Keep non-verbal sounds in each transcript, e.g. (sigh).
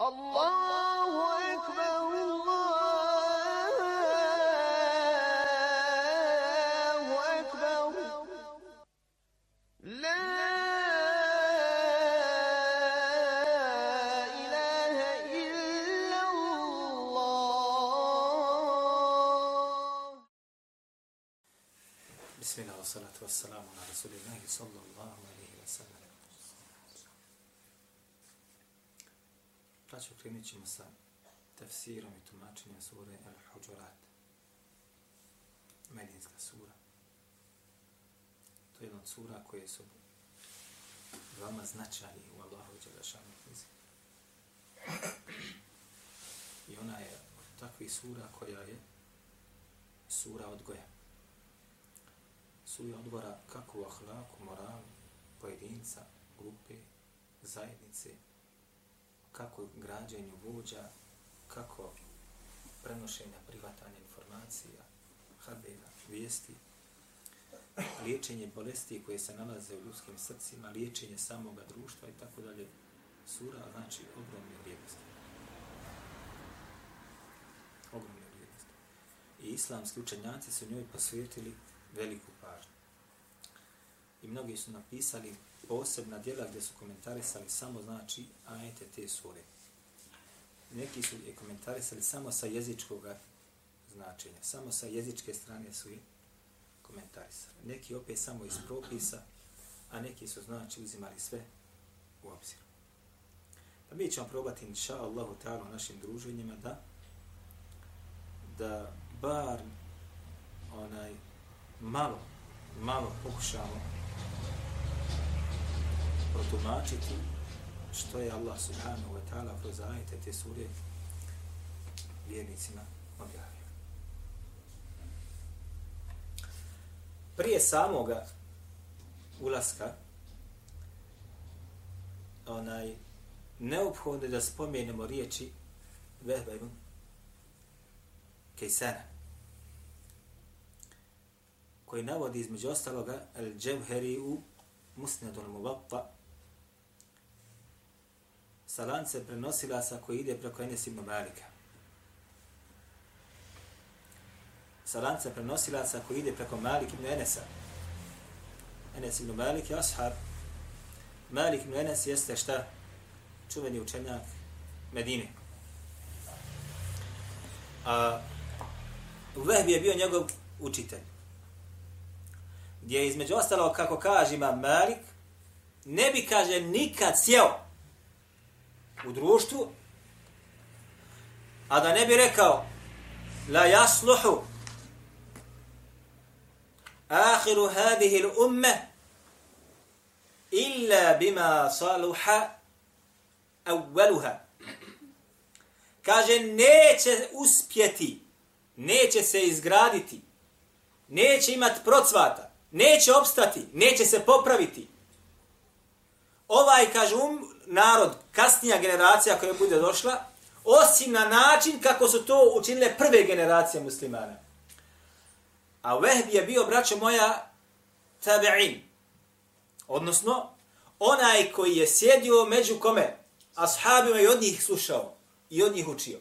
الله أكبر الله أكبر. لا إله إلا الله. بسم الله والصلاة والسلام على رسول الله صلى الله عليه وسلم. Braćo, krenut ćemo sa tefsirom i tumačenjem sure Al-Huđurat. Medinska sura. To je jedna od sura koje su veoma značajni u Allahu Đelešanu knjizi. I ona je od takvih sura koja je sura odgoja sura odgora kako u ahlaku, moralu, pojedinca, grupe, zajednice, kako građenju vođa, kako prenošenja privatanja informacija, habera, vijesti, liječenje bolesti koje se nalaze u ljudskim srcima, liječenje samoga društva i tako dalje. Sura znači ogromne vrijednosti. Ogromne vrijednosti. I islamski učenjaci su njoj posvetili veliku pažnju. I mnogi su napisali posebna djela gdje su komentarisali samo znači ajete te sure. Neki su je komentarisali samo sa jezičkog značenja, samo sa jezičke strane su je komentarisali. Neki opet samo iz propisa, a neki su znači uzimali sve u obzir. Pa mi ćemo probati, inša Allahu ta'ala, u našim druženjima da da bar onaj malo, malo pokušamo protumačiti što je Allah subhanahu wa ta'ala kroz ajete te sure vjernicima objavio. Prije samoga ulaska onaj neophodno da spomenemo riječi Vehba ibn Kejsana koji navodi između ostaloga Al-đevheri u Musnedul Muvatta sa lance prenosilaca koji ide preko Enes ibn Malika. Sa lance prenosilaca koji ide preko Malik ibn Enesa. Enes ibn Malik je ashab. Malik ibn Enes jeste šta? Čuveni učenjak Medine. A u Vehbi je bio njegov učitelj gdje je između ostalo, kako kaže ima Malik, ne bi, kaže, nikad sjeo u društvu, a da ne bi rekao la jasluhu ahiru hadihi l'umme illa bima saluha awwaluha. Kaže, neće uspjeti, neće se izgraditi, neće imati procvata, neće opstati, neće se popraviti. Ovaj, kaže, um, narod, kasnija generacija koja bude došla, osim na način kako su to učinile prve generacije muslimana. A Vehbi je bio, braćo moja, tabi'in. Odnosno, onaj koji je sjedio među kome, ashabima i od njih slušao i od njih učio.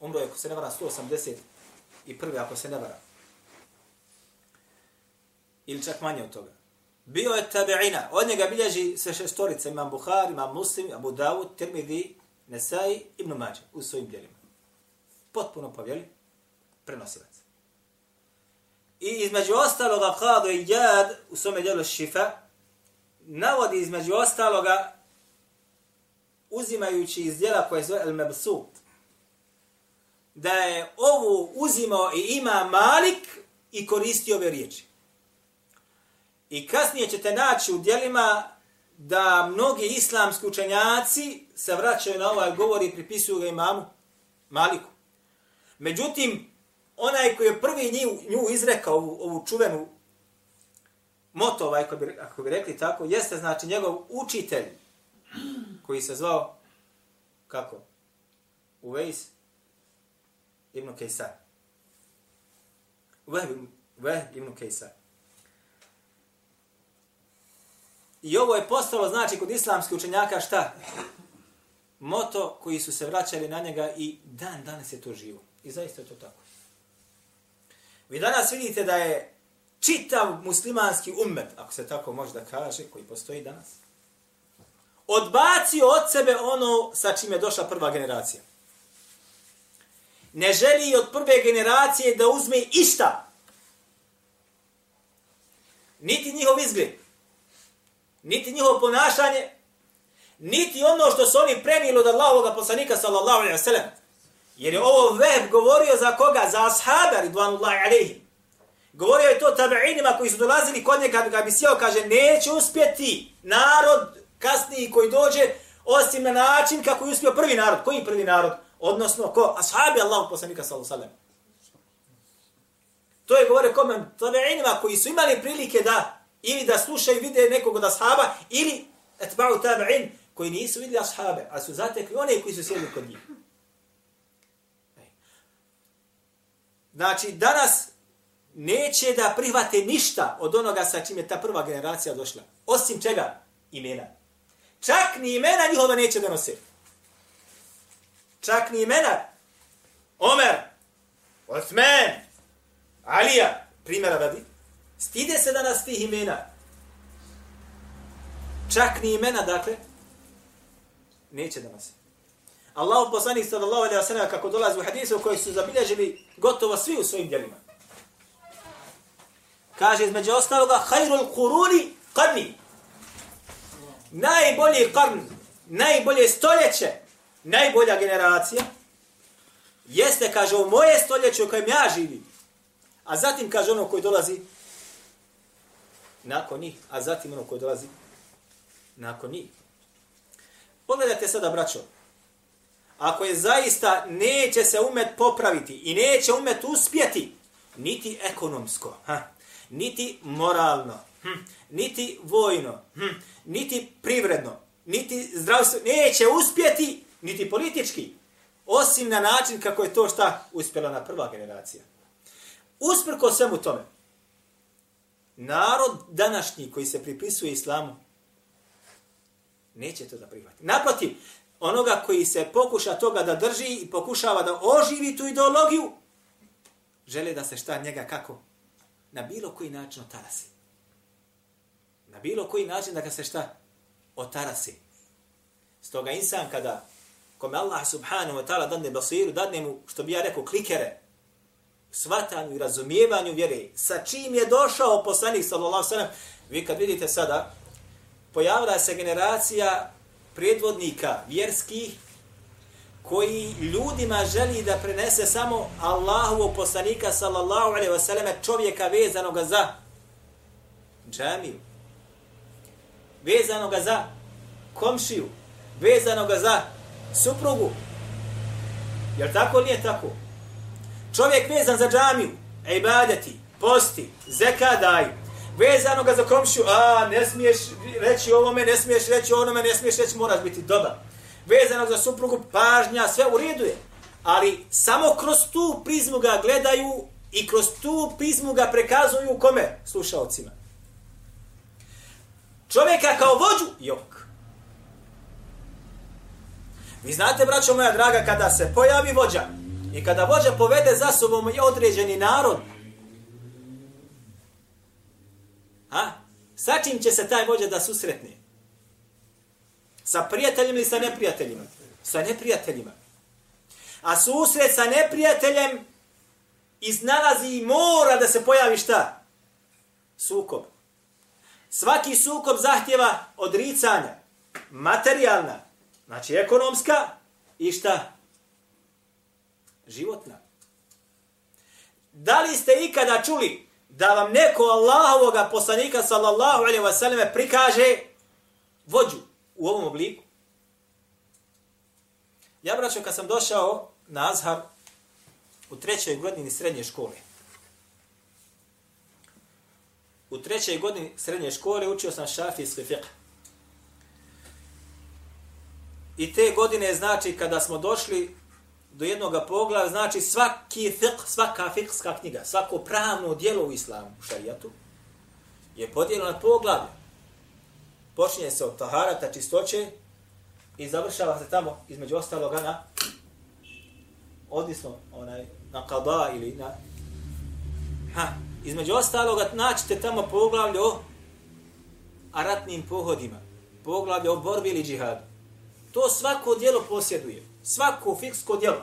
Umro je, ako se ne vara, 180 i prvi, ako se ne vara ili čak manje od toga. Bio je tabi'ina, od njega bilježi sve šestorice, imam Buhari, imam Muslim, Abu Dawud, Tirmidhi, Nesai, Ibn Mađe, u svojim djelima. Potpuno povjeli, prenosilac. I između ostaloga, Qadu i Jad, u svome djelu Šifa, navodi između ostaloga, uzimajući iz djela koje zove El Mebsut, da je ovo uzimao i ima Malik i koristio ove riječi. I kasnije ćete naći u dijelima da mnogi islamski učenjaci se vraćaju na ovaj govor i pripisuju ga imamu Maliku. Međutim, onaj koji je prvi nju, nju izrekao ovu, ovu čuvenu moto, ovaj, ako, bi, ako bi rekli tako, jeste znači njegov učitelj koji se zvao kako? Uvejs ibn Kejsar. Uvejs ibn Kejsar. I ovo je postalo, znači, kod islamskih učenjaka šta? moto koji su se vraćali na njega i dan danas je to živo. I zaista je to tako. Vi danas vidite da je čitav muslimanski ummet, ako se tako može da kaže, koji postoji danas, odbacio od sebe ono sa čim je došla prva generacija. Ne želi od prve generacije da uzme išta. Niti njihov izgled, niti njihovo ponašanje, niti ono što su oni prenijeli od Allahovog poslanika sallallahu alejhi ve sellem. Jer je ovo veb govorio za koga? Za ashabe, ridvanullahi alejhi. Govorio je to tabe'inima koji su dolazili kod njega kada bi sjeo, kaže, neće uspjeti narod kasniji koji dođe, osim na način kako je uspio prvi narod. Koji prvi narod? Odnosno, ko? Ashabi Allahog poslanika sallallahu alejhi ve sellem. To je govorio komen tabe'inima koji su imali prilike da ili da slušaju vide nekog od ashaba, ili etba'u tabi'in koji nisu vidjeli ashabe, a su zatekli one koji su sjedili kod njih. Znači, danas neće da prihvate ništa od onoga sa čim je ta prva generacija došla. Osim čega? Imena. Čak ni imena njihova neće da nose. Čak ni imena. Omer, Osman, Alija, primjera radi, stide se danas tih imena. Čak ni imena, dakle, neće da nose. Allah poslanik sallallahu alejhi ve sellem kako dolazi u hadisu koji su zabilježili gotovo svi u svojim djelima. Kaže između ostaloga khairul quruni qarni. Najbolji qarn, najbolje stoljeće, najbolja generacija jeste kaže u moje stoljeće u kojem ja živim. A zatim kaže ono koji dolazi nakon njih, a zatim ono koji dolazi nakon njih. Pogledajte sada, braćo, ako je zaista neće se umet popraviti i neće umet uspjeti, niti ekonomsko, ha, niti moralno, hm, niti vojno, hm, niti privredno, niti zdravstvo, neće uspjeti, niti politički, osim na način kako je to šta uspjela na prva generacija. Usprko svemu tome, narod današnji koji se pripisuje islamu, neće to da prihvati. Naprotiv, onoga koji se pokuša toga da drži i pokušava da oživi tu ideologiju, žele da se šta njega kako? Na bilo koji način otarasi. Na bilo koji način da ga se šta? Otarasi. Stoga insan kada kome Allah subhanahu wa ta'ala dadne basiru, dadne mu, što bi ja rekao, klikere, svatanju i razumijevanju vjere, sa čim je došao poslanik sallallahu sallam, vi kad vidite sada, pojavila se generacija predvodnika vjerskih koji ljudima želi da prenese samo Allahovog poslanika sallallahu alejhi ve selleme čovjeka vezanog za džamiju vezanog za komšiju vezanog za suprugu Jel tako ili nije tako? Čovjek vezan za džamiju, ibadeti, posti, zeka daju, vezano ga za komšiju, a ne smiješ reći ovome, ne smiješ reći onome, ne smiješ reći, moraš biti dobar. Vezano za suprugu, pažnja, sve u redu je. Ali samo kroz tu prizmu ga gledaju i kroz tu prizmu ga prekazuju kome? Slušalcima. Čovjeka kao vođu, jok. Vi znate, braćo moja draga, kada se pojavi vođa i kada vođa povede za sobom i određeni narod, A? Sa čim će se taj vođa da susretne? Sa prijateljima ili sa neprijateljima? Sa neprijateljima. A susret sa neprijateljem iznalazi i mora da se pojavi šta? Sukob. Svaki sukob zahtjeva odricanja. Materijalna. Znači ekonomska i šta? Životna. Da li ste ikada čuli da vam neko Allahovog poslanika sallallahu alejhi ve selleme prikaže vođu u ovom obliku. Ja braćo kad sam došao na Azhar u trećoj godini srednje škole. U trećoj godini srednje škole učio sam šafijski fiqh. I te godine znači kada smo došli do jednog poglava znači svaki fiqh, svaka fiqhska knjiga, svako pravno dijelo u islamu, u šarijatu, je podijeljeno na poglavlje. Počinje se od taharata, čistoće, I završava se tamo, između ostaloga, na odisno, onaj, na kada ili na... Ha, između ostaloga, naćete tamo poglavlje o ratnim pohodima, poglavlje o borbi ili džihadu. To svako dijelo posjeduje. Svako fiksko djelo.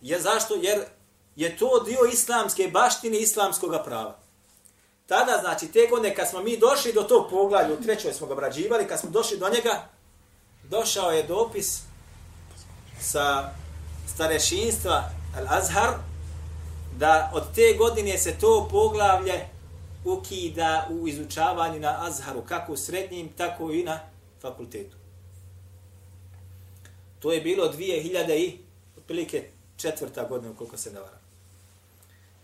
Je zašto? Jer je to dio islamske baštine islamskog prava. Tada, znači, te godine kad smo mi došli do tog poglavlja, u trećoj smo ga obrađivali, kad smo došli do njega, došao je dopis sa starešinstva Al-Azhar, da od te godine se to poglavlje ukida u izučavanju na Azharu, kako u srednjim, tako i na fakultetu. To je bilo 2000 i otprilike četvrta godina, koliko se ne varam.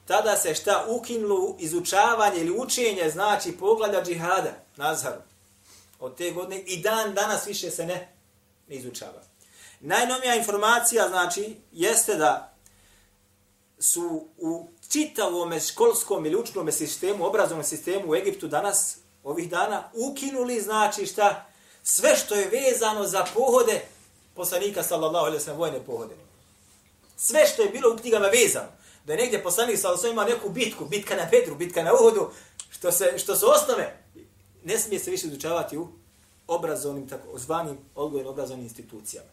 Tada se šta ukinulo izučavanje ili učenje, znači pogleda džihada na Azharu. Od te godine i dan danas više se ne, ne izučava. Najnovija informacija, znači, jeste da su u čitavom školskom ili učnom sistemu, obrazovnom sistemu u Egiptu danas, ovih dana, ukinuli, znači šta, sve što je vezano za pohode poslanika, sallallahu alaihi sallam, vojne pohode. Sve što je bilo u knjigama vezano. Da je negdje poslanik sallallahu alaihi imao neku bitku, bitka na Bedru, bitka na Uhudu, što, se, što su osnove, ne smije se više izučavati u obrazovnim, tako zvanim odgojno obrazovnim institucijama.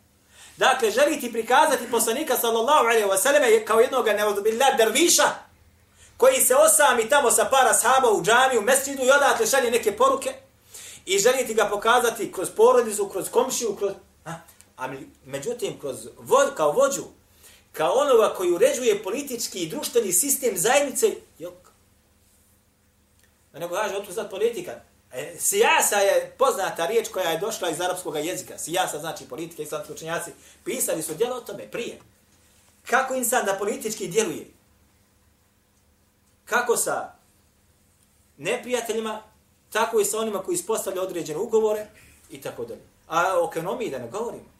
Dakle, želi ti prikazati poslanika sallallahu alaihi wa sallam kao jednog neodobillah derviša koji se osami tamo sa para sahaba u džami, u mesčidu i odatle šalje neke poruke i želi ti ga pokazati kroz porodicu, kroz komšiju, kroz... A, a međutim, kroz vod, kao vođu, kao onoga koji uređuje politički i društveni sistem zajednice, jok. Da nego kaže, otko sad politika, E, sijasa je poznata riječ koja je došla iz arapskog jezika. Sijasa znači politika, islamski učenjaci pisali su djelo o tome prije. Kako insan da politički djeluje? Kako sa neprijateljima, tako i sa onima koji ispostavljaju određene ugovore i tako dalje. A o ekonomiji da ne govorimo.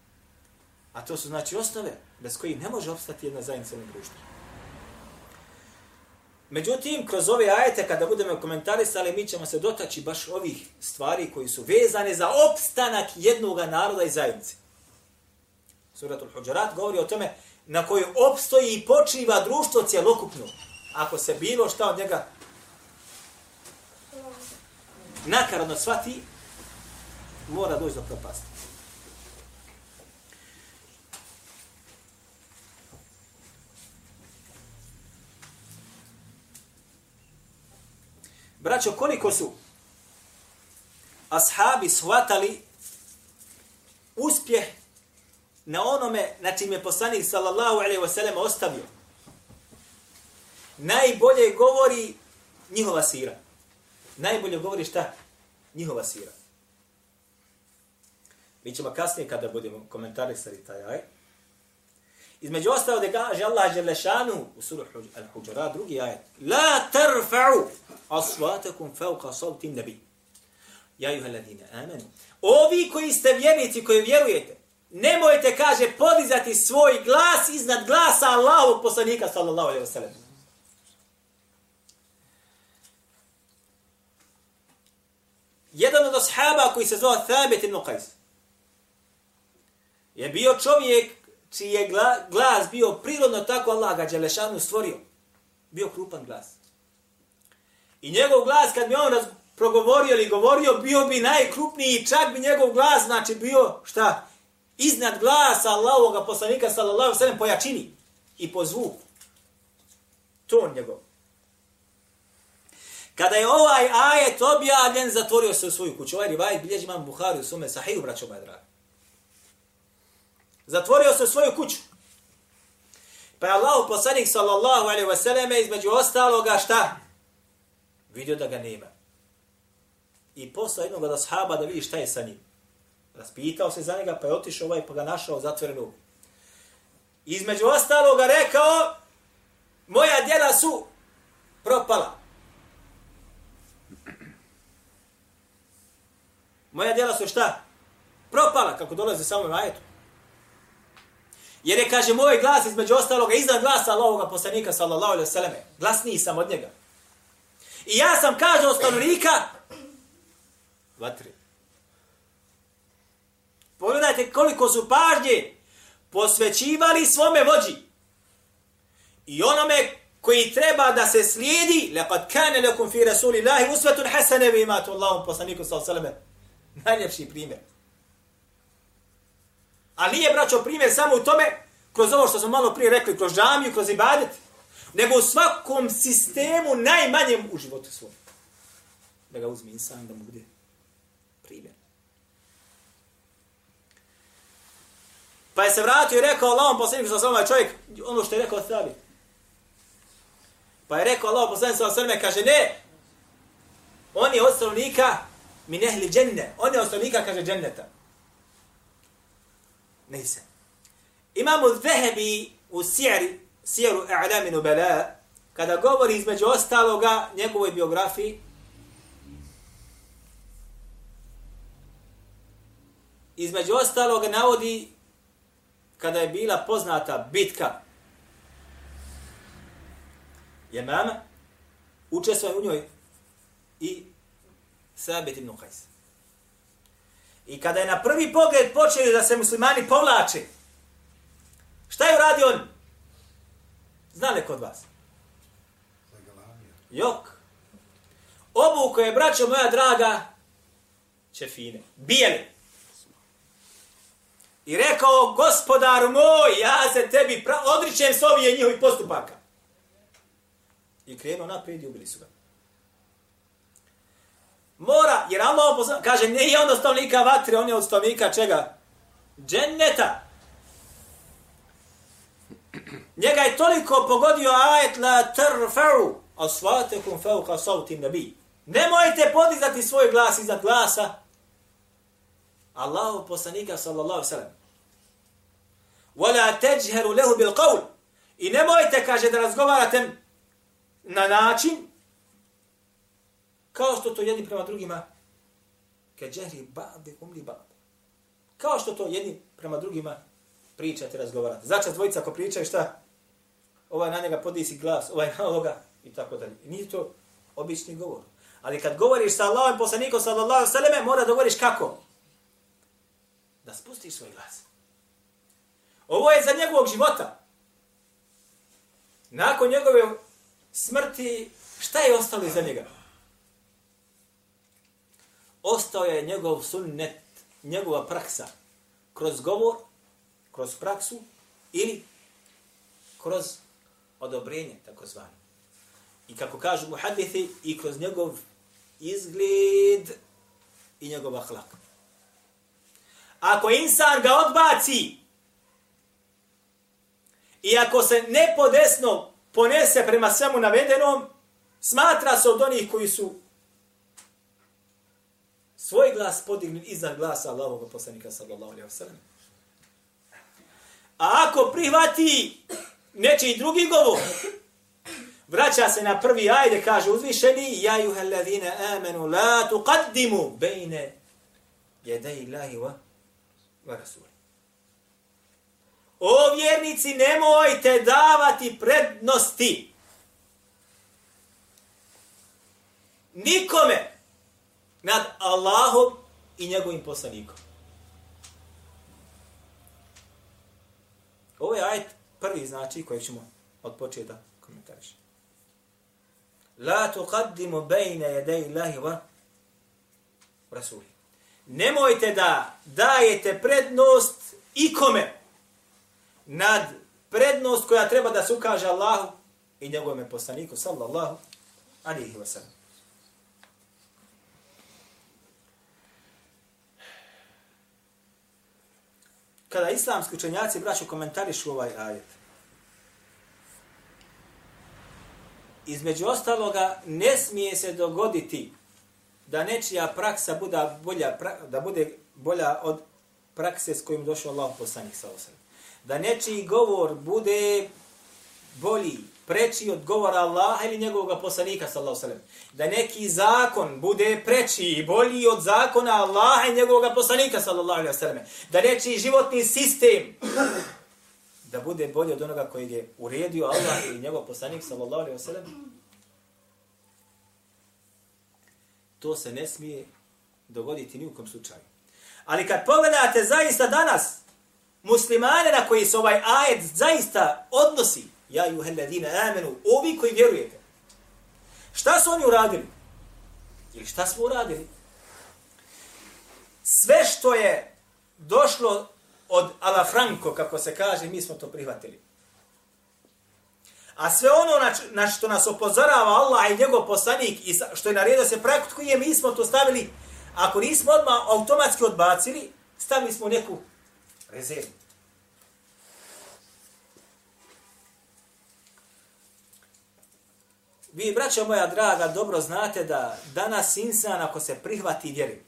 A to su znači osnove bez kojih ne može opstati jedna zajednica u društvu. Međutim, kroz ove ajete, kada budemo komentarisali, mi ćemo se dotaći baš ovih stvari koji su vezane za opstanak jednog naroda i zajednice. Suratul Huđarat govori o tome na kojoj opstoji i počiva društvo cjelokupno. Ako se bilo šta od njega nakaradno svati, mora doći do propasti. Braćo, koliko su ashabi shvatali uspjeh na onome na čim je poslanik sallallahu alaihi wasallam ostavio. Najbolje govori njihova sira. Najbolje govori šta? Njihova sira. Mi ćemo kasnije kada budemo komentarisali taj aj. Između ostalo da kaže Allah Đelešanu u suru Al-Huđara, drugi ajet. La tarfa'u asvatakum fauqa savti nabi. Ja juha ladine, amen. Ovi koji ste vjernici, koji vjerujete, nemojte, kaže, podizati svoj glas iznad glasa Allahovog poslanika, sallallahu alaihi wa sallam. Jedan od ashaba koji se zvao Thabit ibn Qais je bio čovjek čiji je glas bio prirodno tako Allah ga Đelešanu stvorio. Bio krupan glas. I njegov glas kad bi on progovorio ili govorio, bio bi najkrupniji, čak bi njegov glas, znači bio, šta, iznad glasa Allahovog poslanika, sallallahu sallam, po jačini i po zvuku. Ton njegov. Kada je ovaj ajet objavljen, zatvorio se u svoju kuću. Ovaj rivaj bilježi imam Buhari u sume sahiju, braćo moje dragi. Zatvorio se u svoju kuću. Pa je Allah poslanik sallallahu alaihi wa sallam između ostaloga šta? Vidio da ga nema. I poslao jednog od ashaba da vidi šta je sa njim. Raspitao se za njega pa je otišao ovaj pa ga našao zatvorenu. Između ostaloga rekao moja djela su propala. Moja djela su šta? Propala, kako dolazi samo u ajetu. Jer je, kaže, moj glas između ostaloga iznad glasa Allahoga poslanika, sallallahu alaihi sallam, glasniji sam od njega. I ja sam, kaže, od stanovnika, vatri. pogledajte koliko su pažnje posvećivali svome vođi. I onome koji treba da se slijedi, laqad kana lakum fi rasulillahi uswatun hasana vi imate Allahom poslaniku sallallahu alejhi ve sellem. Najljepši primjer. A nije braćo primjer samo u tome kroz ovo što smo malo prije rekli, kroz džamiju, kroz ibadet, nego u svakom sistemu najmanjem u životu svom. Da ga uzmi insan, da mu bude primjer. Pa je se vratio i rekao Allahom poslaniku sa svema čovjek, ono što je rekao Thabi. Pa je rekao Allahom poslaniku sa svema, kaže ne, on je od stanovnika min ehli dženne, on je od stanovnika, kaže dženneta. Neyse. Imamo Zehebi u Sijeri, Sijeru A'lami Nubala, kada govori između ostaloga njegovoj biografiji, između ostaloga navodi kada je bila poznata bitka Jemama, učestvuje u njoj i Sabit ibn Qais. I kada je na prvi pogled počeli da se muslimani povlače, šta je uradio on? Zna li kod vas? Jok. Obuko je, braćo moja draga, čefine. Bijeli. I rekao, gospodar moj, ja se tebi odričem s ovih njihovih postupaka. I krenuo naprijed i ubili su ga. Mora, jer Allah poslanik, kaže, ne je on od stavnika vatre, on je od stavnika čega? Dženneta. Njega je toliko pogodio ajet la trfa'u asvatekum fawqa sauti nabi. Nemojte podizati svoj glas iznad glasa Allahu poslanika sallallahu sallam. Wala teđheru lehu bil qawl. I nemojte, kaže, da razgovarate na način kao što to jedni prema drugima ke džehri ba'de umli ba'de. Kao što to jedni prema drugima pričate, razgovarate. Znači, dvojica ako pričaju šta? Ovaj na njega podisi glas, ovaj na ovoga i tako dalje. Nije to obični govor. Ali kad govoriš sa Allahom poslanikom sallallahu sallam, mora da govoriš kako? Da spustiš svoj glas. Ovo je za njegovog života. Nakon njegove smrti, šta je ostalo iza njega? Ostao je njegov sunnet, njegova praksa. Kroz govor, kroz praksu ili kroz odobrenje, takozvano. I kako kažu muhadithi, i kroz njegov izgled i njegov ahlak. Ako insan ga odbaci, i ako se nepodesno ponese prema svemu navedenom, smatra se od onih koji su svoj glas podigni iznad glasa Allahovog poslanika sallallahu alejhi ve sellem. A ako prihvati nečiji drugi govor, vraća se na prvi ajde, kaže uzvišeni, ja juha ladhina amenu, la tuqaddimu bejne jedej Allahi wa, wa rasuli. O vjernici, nemojte davati prednosti. Nikome nad Allahom i njegovim poslanikom. Ovo je ajet prvi znači koji ćemo od početa komentariš. La tuqaddimu bejne jedej Allahi wa rasuli. Nemojte da dajete prednost ikome nad prednost koja treba da se ukaže Allahu i njegovom poslaniku sallallahu alihi wa Kada islamski učenjaci braću komentarišu ovaj ajet, između ostaloga ne smije se dogoditi da nečija praksa bude bolja, da bude bolja od prakse s kojim došao Allah poslanik sa osam. Da nečiji govor bude bolji, preči od govora Allaha ili njegovog poslanika sallallahu alejhi Da neki zakon bude preči i bolji od zakona Allaha i njegovog poslanika sallallahu alejhi Da neki životni sistem da bude bolji od onoga koji je uredio Allah i njegov poslanik sallallahu alejhi ve To se ne smije dogoditi ni u kom slučaju. Ali kad pogledate zaista danas, muslimane na koji se ovaj ajet zaista odnosi, ja i uheledine amenu, ovi koji vjerujete, šta su oni uradili? Ili šta smo uradili? Sve što je došlo od Ala Franco, kako se kaže, mi smo to prihvatili. A sve ono na, na što nas opozorava Allah i njegov poslanik i što je naredio se praktikuje, mi smo to stavili, ako nismo odmah automatski odbacili, stavili smo neku rezervu. Vi, braćo moja draga, dobro znate da danas insan, ako se prihvati vjeri,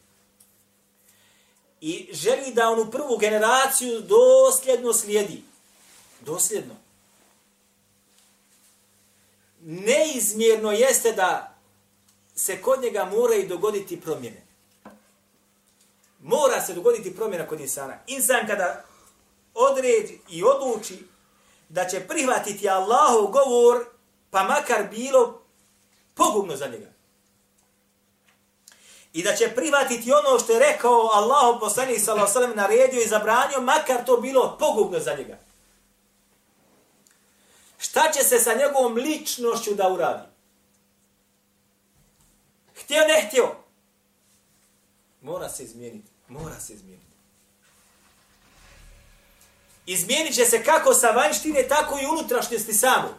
i želi da onu prvu generaciju dosljedno slijedi, dosljedno, neizmjerno jeste da se kod njega mora i dogoditi promjene. Mora se dogoditi promjena kod insana. Insan kada odredi i odluči da će prihvatiti Allahov govor, pa makar bilo pogubno za njega. I da će privatiti ono što je rekao Allah poslanik sallallahu alejhi ve naredio i zabranio, makar to bilo pogubno za njega. Šta će se sa njegovom ličnošću da uradi? Htio, ne htio. Mora se izmijeniti. Mora se izmijeniti. Izmijenit će se kako sa vanjštine, tako i unutrašnjosti samo.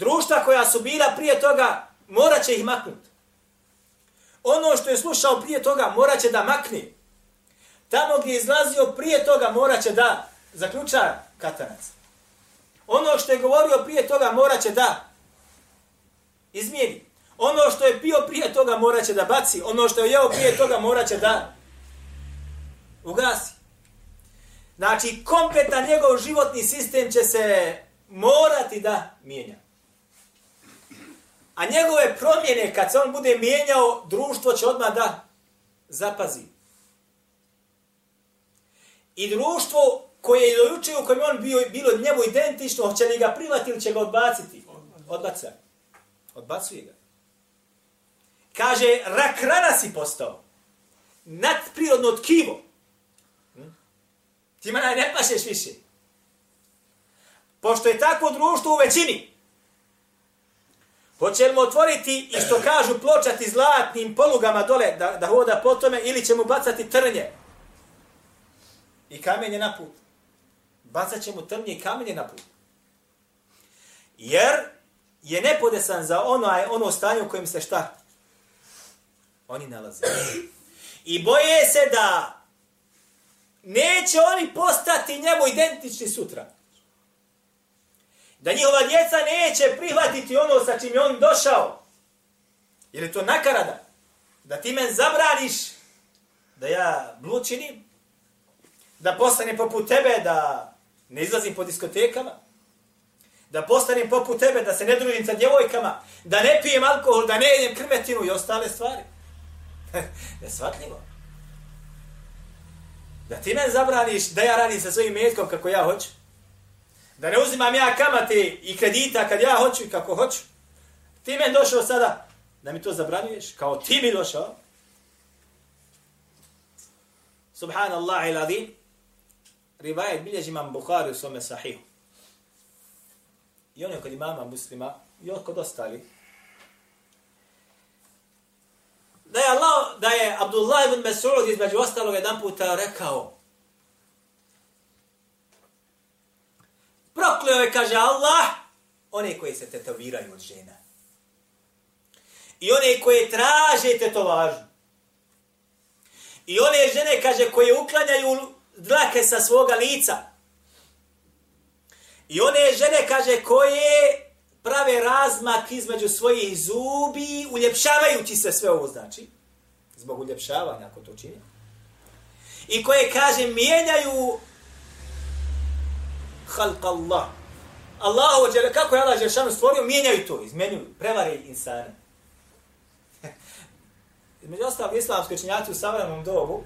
Društva koja su bila prije toga, morat će ih maknuti. Ono što je slušao prije toga, morat će da makni. Tamo gdje je izlazio prije toga, morat će da zaključa katanac. Ono što je govorio prije toga, morat će da izmijeni. Ono što je pio prije toga, morat će da baci. Ono što je jeo prije toga, morat će da ugasi. Znači, kompletan njegov životni sistem će se morati da mijenja. A njegove promjene, kad se on bude mijenjao, društvo će odmah da zapazi. I društvo koje je dojuče u kojem on bio, bilo njemu identično, hoće li ga privati ili će ga odbaciti? Odbaca. Odbacuje ga. Kaže, rak rana si postao. Nadprirodno tkivo. Ti mana ne pašeš više. Pošto je tako društvo u većini, hoće li mu otvoriti i što kažu pločati zlatnim polugama dole da, da hoda po tome ili će mu bacati trnje i kamenje na put bacat će mu trnje i kamenje na put. Jer je nepodesan za ono, ono stanje u kojem se šta? Oni nalaze. I boje se da neće oni postati njemu identični sutra. Da njihova djeca neće prihvatiti ono sa čim je on došao. Jer je to nakarada. Da ti men zabraniš da ja blučinim, da postane poput tebe, da ne izlazim po diskotekama, da postanem poput tebe, da se ne družim sa djevojkama, da ne pijem alkohol, da ne jedem krmetinu i ostale stvari. (laughs) Nesvatljivo. Da ti me zabraniš da ja radim sa svojim metkom kako ja hoću. Da ne uzimam ja kamate i kredita kad ja hoću i kako hoću. Ti me došao sada da mi to zabranjuješ, kao ti mi došao. Subhanallah il rivajet bilježi imam Bukhari u svome sahihu. I on je kod imama muslima i on kod ostali. Da je Allah, da je Abdullah ibn Mas'ud između ostalog jedan puta rekao Prokleo je, kaže Allah, one koje se tetoviraju od žena. I one koje traže tetovažu. I one žene, kaže, koje uklanjaju dlake sa svoga lica. I one žene, kaže, koje prave razmak između svojih zubi, uljepšavajući se sve ovo znači, zbog uljepšavanja ako to čini, i koje, kaže, mijenjaju halka Allah. Allahu, kako je Allah Žešanu stvorio, mijenjaju to, izmenjuju, prevare insane. (laughs) Između ostalog, islamske činjaci u savremenom dobu,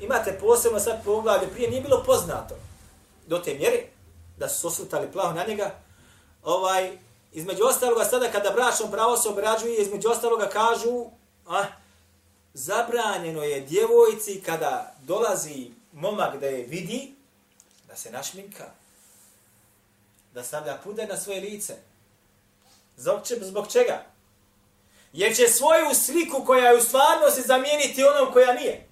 imate posebno sad poglavlje, prije nije bilo poznato do te mjere, da su osvrtali plaho na njega, ovaj, između ostaloga sada kada bračno pravo se obrađuje, između ostaloga kažu, a, zabranjeno je djevojci kada dolazi momak da je vidi, se našminka, da stavlja puder na svoje lice. Zbog, če, zbog čega? Jer će svoju sliku koja je u stvarnosti zamijeniti onom koja nije.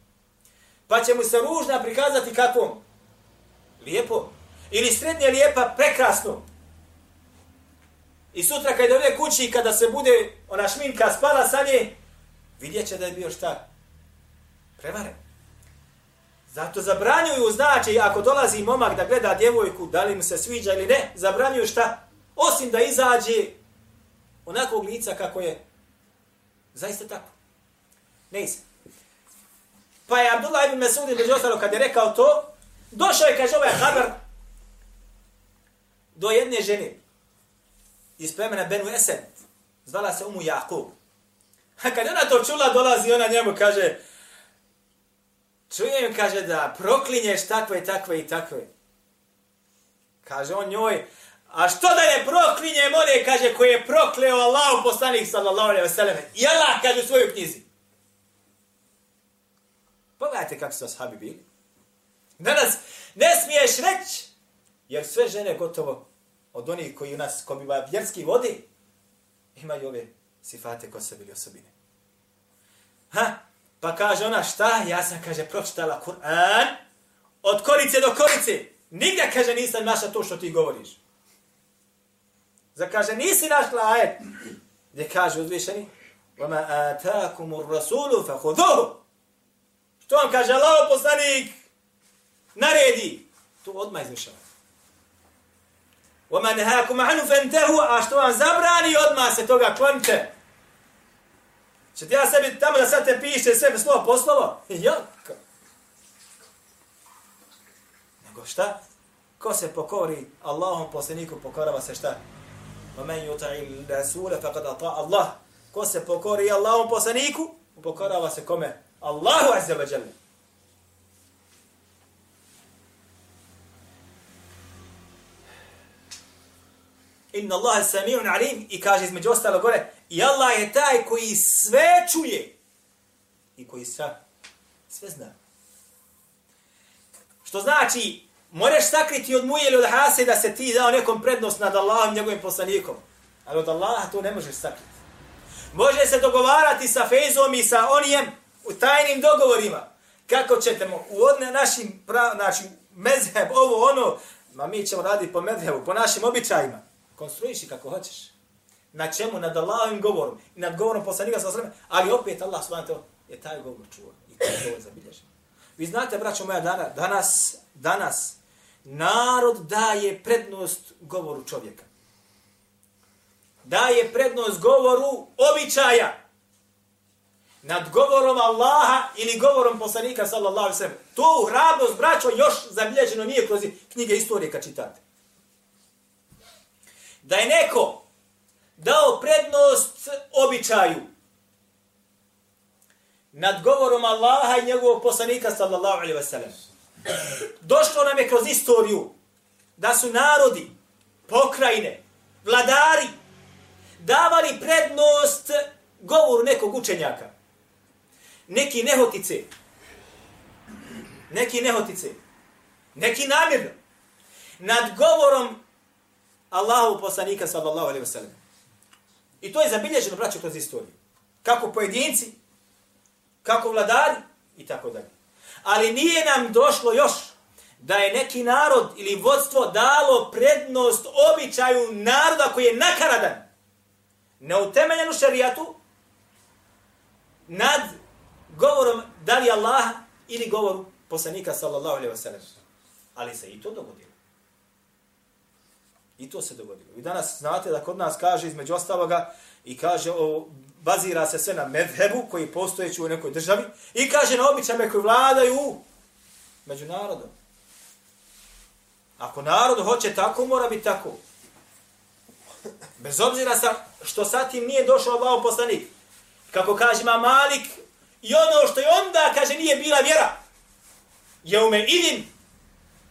Pa će mu se ružna prikazati kakvom? Lijepo. Ili srednje lijepa, prekrasno. I sutra kada dođe kući i kada se bude ona šminka spala sa nje, vidjet će da je bio šta? Prevaren. Zato zabranjuju, znači, ako dolazi momak da gleda djevojku, da li mu se sviđa ili ne, zabranjuju šta? Osim da izađe onakvog lica kako je zaista tako. Ne isi. Pa je Abdullah ibn Mesud među ostalo kad je rekao to, došao je, kaže ovaj haber, do jedne žene iz plemena Benu Esen, zvala se Umu Jakub. A kad ona to čula, dolazi ona njemu, kaže, čujem, kaže, da proklinješ takve, takve i takve. Kaže on njoj, a što da je proklinjem one, kaže, koje je prokleo Allah poslanik, sallallahu alaihi wa sallam, i Allah, kaže u svojoj knjizi. Pogledajte kako su ashabi bili. Danas ne smiješ reći, jer sve žene gotovo od onih koji u nas, ko vjerski vodi, imaju ove sifate ko se bili osobine. Ha? Pa kaže ona šta? Ja sam, kaže, pročitala Kur'an od korice do korice. Nigdje, kaže, nisam našla to što ti govoriš. Za kaže, nisi našla ajet. Gdje kaže uzvišeni? وَمَا آتَاكُمُ الرَّسُولُ فَخُذُوهُ Što vam kaže Allah poslanik? Naredi. To odmah izvršava. وَمَا نَهَاكُمْ عَنُ فَنْتَهُ A što vam zabrani, odmah se toga klonite. Če ti ja sebi tamo da sad te piše sve slovo po slovo? (laughs) Jako. Nego šta? Ko se pokori Allahom poslaniku, pokorava se šta? وَمَنْ يُطَعِ الرَّسُولَ فَقَدْ أَطَاءَ Allah. Ko se pokori Allahom poslaniku, pokorava se kome? Allahu azza wa jalla. Inna Allah sami'un alim i kaže između ostalo gore i Allah je taj koji sve čuje i koji sve, sve zna. Što znači, moraš sakriti od muje ili od hase da se ti dao nekom prednost nad Allahom njegovim poslanikom. Ali od Allaha to ne možeš sakriti. Može se dogovarati sa Fejzom i sa onijem u tajnim dogovorima. Kako ćete u odne našim, prav, znači, mezheb, ovo, ono, ma mi ćemo raditi po mezhebu, po našim običajima. Konstruiši kako hoćeš. Na čemu? Nad Allahovim govorom. I nad govorom poslanika sa sveme. Ali opet Allah subhanahu je taj govor čuo. I taj govor zabilježen. Vi znate, braćo moja, dana, danas, danas, narod daje prednost govoru čovjeka. Daje prednost govoru običaja nad govorom Allaha ili govorom poslanika sallallahu alejhi ve sellem. To hrabrost braćo još zabilježeno nije kroz knjige istorije kad čitate. Da je neko dao prednost običaju. Nad govorom Allaha i njegovog poslanika sallallahu alaihi ve sellem. Došlo nam je kroz istoriju da su narodi, pokrajine, vladari davali prednost govoru nekog učenjaka. Neki nehotice, neki nehotice, neki namjerno, nad govorom Allahu poslanika sallallahu alaihi wasallam. I to je zabilježeno, braćo, kroz istoriju. Kako pojedinci, kako vladari i tako dalje. Ali nije nam došlo još da je neki narod ili vodstvo dalo prednost običaju naroda koji je nakaradan, neutemeljen u šarijatu, nad govorom da li Allah ili govoru poslanika sallallahu alaihi wa sallam. Ali se i to dogodilo. I to se dogodilo. I danas znate da kod nas kaže između ostaloga i kaže o, bazira se sve na medhebu koji postojeći u nekoj državi i kaže na običajme koji vladaju među narodom. Ako narod hoće tako, mora biti tako. Bez obzira sa što sa tim nije došao Allah poslanik. Kako kaže ma Malik, I ono što je onda, kaže, nije bila vjera. Je ume idin.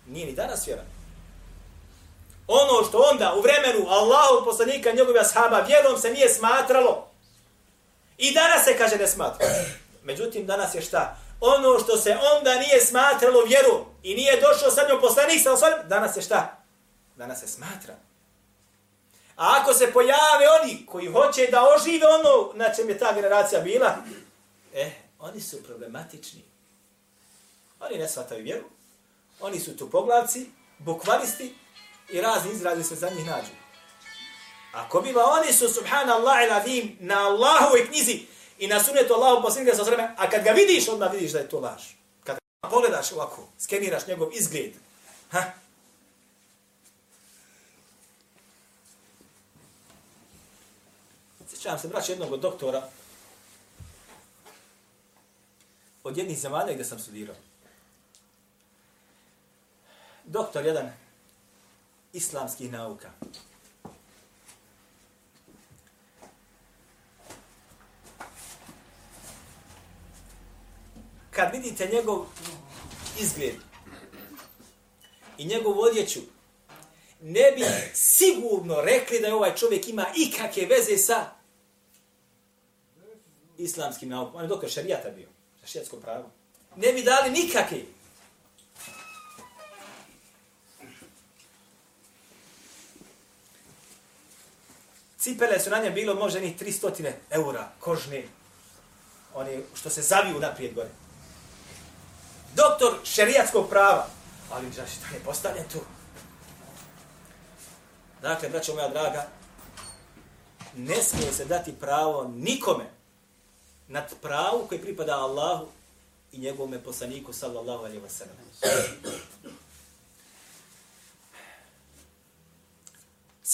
Nije ni danas vjera. Ono što onda u vremenu Allahu poslanika njegove ashaba vjerom se nije smatralo. I danas se kaže ne smatra. Međutim, danas je šta? Ono što se onda nije smatralo vjeru i nije došao sa njom poslanik sa osvarim, danas je šta? Danas se smatra. A ako se pojave oni koji hoće da ožive ono na čem je ta generacija bila, eh, oni su problematični. Oni ne shvataju vjeru. Oni su tu poglavci, bukvalisti i razni izrazi se za njih nađu. Ako biva oni su subhanallah il adim na Allahovoj knjizi i na sunetu Allahu posljednika sa sveme, a kad ga vidiš, odmah vidiš da je to laž. Kad ga pogledaš ovako, skeniraš njegov izgled. Ha? Sjećam se, braći, jednog od doktora od jednih zemalja gdje sam studirao. Doktor jedan islamskih nauka. Kad vidite njegov izgled i njegovu odjeću, ne bi sigurno rekli da je ovaj čovjek ima ikakve veze sa islamskim naukom. On je doktor šarijata bio, sa šarijatsko pravo. Ne bi dali nikakve. Cipele su na njem bilo možda njih 300 eura kožne. Oni što se zaviju naprijed gore. Doktor šerijatskog prava. Ali znaš, šta je postavljen tu? Dakle, braćo moja draga, ne smije se dati pravo nikome nad pravu koji pripada Allahu i njegovom poslaniku sallallahu alaihi wa sallam.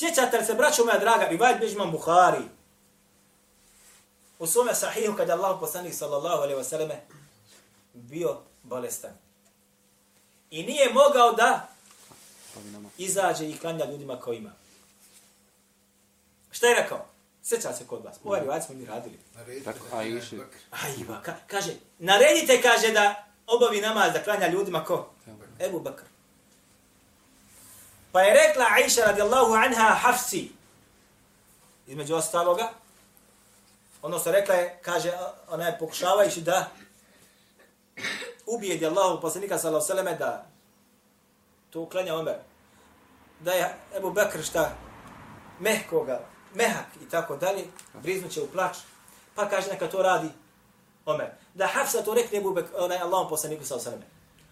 Sjećate li se, braćo moja draga, rivajt Bežman Buhari, u svome sahihu kada Allah poslanik sallallahu alaihi wa sallam bio bolestan. I nije mogao da izađe i klanja ljudima koji ima. Šta je rekao? Sjeća se kod vas. Ovaj rivajt smo mi radili. Tako, a iši. Ajba, ka, kaže, naredite, kaže, da obavi namaz, da klanja ljudima ko? Ebu Bakr. Pa je rekla Aisha radijallahu anha Hafsi, između ostaloga, odnosno rekla je, kaže, ona je pokušavajući da ubijedi Allahu poslanika sallahu sallame da to uklanja Omer. Da je Ebu Bekr šta mehkoga, mehak i tako dalje, briznuće u plač. Pa kaže neka to radi Omer. Da Hafsa to rekne Ebu Bekr, onaj Allahom poslaniku sallahu sallame.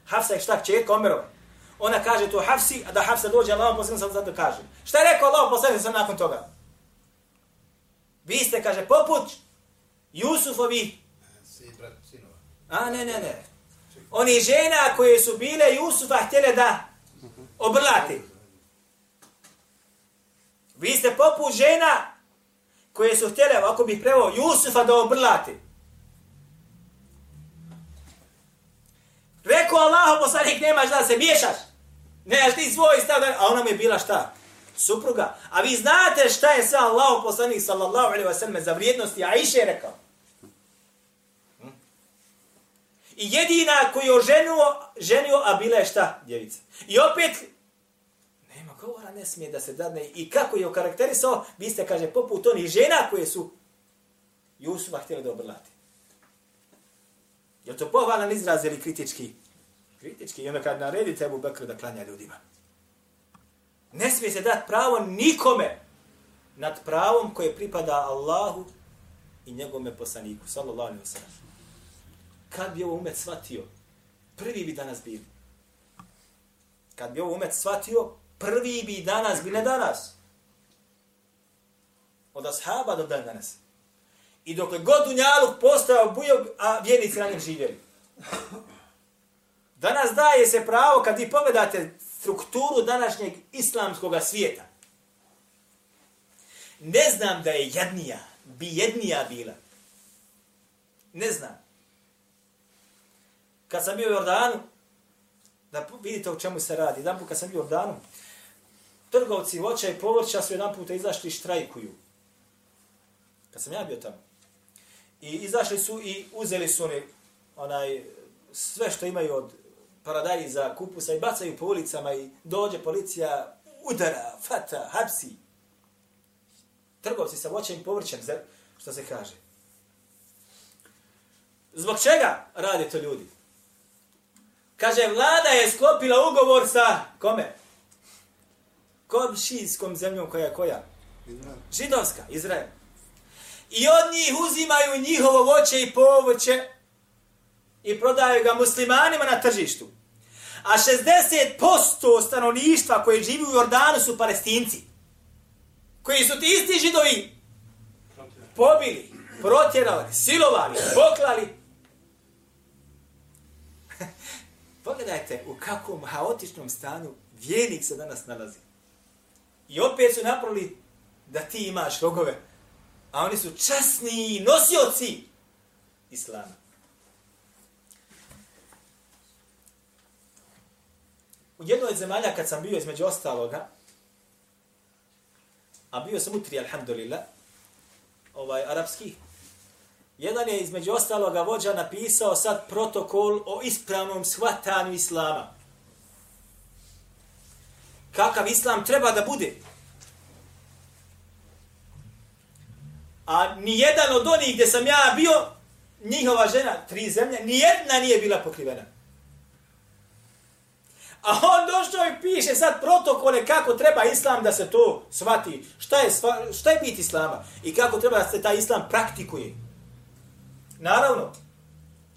Hafsa je šta čerka Omerova. Ona kaže to Hafsi, a da Hafsa dođe Allah poslaniku sam zato kaže. Šta je rekao Allah poslanik sam nakon toga? Vi ste, kaže, poput Jusufovi. Sinova. A, ne, ne, ne. Oni žena koje su bile Jusufa htjele da obrlate. Vi ste poput žena koje su htjele, ako bih prevao, Jusufa da obrlate. Rekao Allah, poslanik, nemaš da se miješaš. Nemaš ti svoj stav, a ona mu je bila šta? Supruga. A vi znate šta je sve Allah, poslanik, sallallahu alaihi wa sallam, za vrijednosti, a iše je rekao. Hm? I jedina koju je ženio, ženio, a bila je šta? Djevica. I opet, nema govora, ne smije da se dadne. I kako je okarakterisao, vi ste, kaže, poput onih žena koje su Jusufa htjeli da obrlati. Je to pohvalan izraz ili kritički? Kritički. I onda kad naredi tebu Bekr da klanja ljudima. Ne smije se dati pravo nikome nad pravom koje pripada Allahu i njegome poslaniku. Sallallahu alaihi wasallam. kad bi ovo umet shvatio, prvi bi danas bili. Kad bi ovo umet shvatio, prvi bi danas bili, ne danas. Od ashaba do dan danas. I dok god Dunjaluk postao bujog, a vjernici na njem živjeli. Danas daje se pravo, kad vi pogledate strukturu današnjeg islamskog svijeta, ne znam da je jednija, bi jednija bila. Ne znam kad sam bio u Jordanu, da vidite o čemu se radi, jedan put kad sam bio u Jordanu, trgovci voća i povrća su jedan puta izašli i štrajkuju. Kad sam ja bio tamo. I izašli su i uzeli su oni onaj, sve što imaju od paradajza, kupusa i bacaju po ulicama i dođe policija, udara, fata, hapsi. Trgovci sa voćem i povrćem, što se kaže. Zbog čega rade to ljudi? Kaže, vlada je sklopila ugovor sa kome? Kom šijskom zemljom koja je koja? Židovska, Izrael. I od njih uzimaju njihovo voće i povoće i prodaju ga muslimanima na tržištu. A 60% stanovništva koje živi u Jordanu su palestinci. Koji su ti isti židovi pobili, protjerali, silovali, poklali. (laughs) Pogledajte u kakvom haotičnom stanju vjernik se danas nalazi. I opet su napravili da ti imaš rogove, a oni su časni nosioci islama. U jednoj zemalja kad sam bio između ostaloga, a bio sam u tri, alhamdulillah, ovaj, arapski, jedan je između ostaloga vođa napisao sad protokol o ispravnom shvatanju islama. Kakav islam treba da bude? A ni jedan od onih gdje sam ja bio, njihova žena, tri zemlje, ni jedna nije bila pokrivena. A on došao i piše sad protokole kako treba islam da se to shvati. Šta je, šta je bit islama? I kako treba da se taj islam praktikuje? Naravno,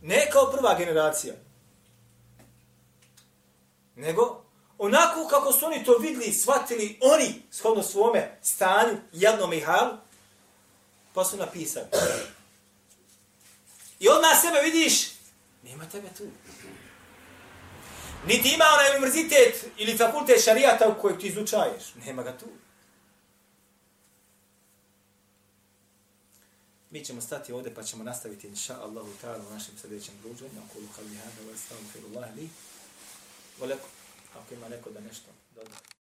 ne kao prva generacija. Nego, onako kako su oni to vidli, shvatili, oni, shodno svome stanju, jednom i halu, pa su napisali. I odmah sebe vidiš, nema tebe tu. Niti ima onaj univerzitet ili fakultet šarijata u kojeg ti izučaješ. Nema ga tu. Mi ćemo stati ovdje pa ćemo nastaviti inša Allahu ta'ala u našem sljedećem druženju. Ako lu kalli hada, wa astaghfirullahi li. Voleko, ako ima neko da nešto dodaje.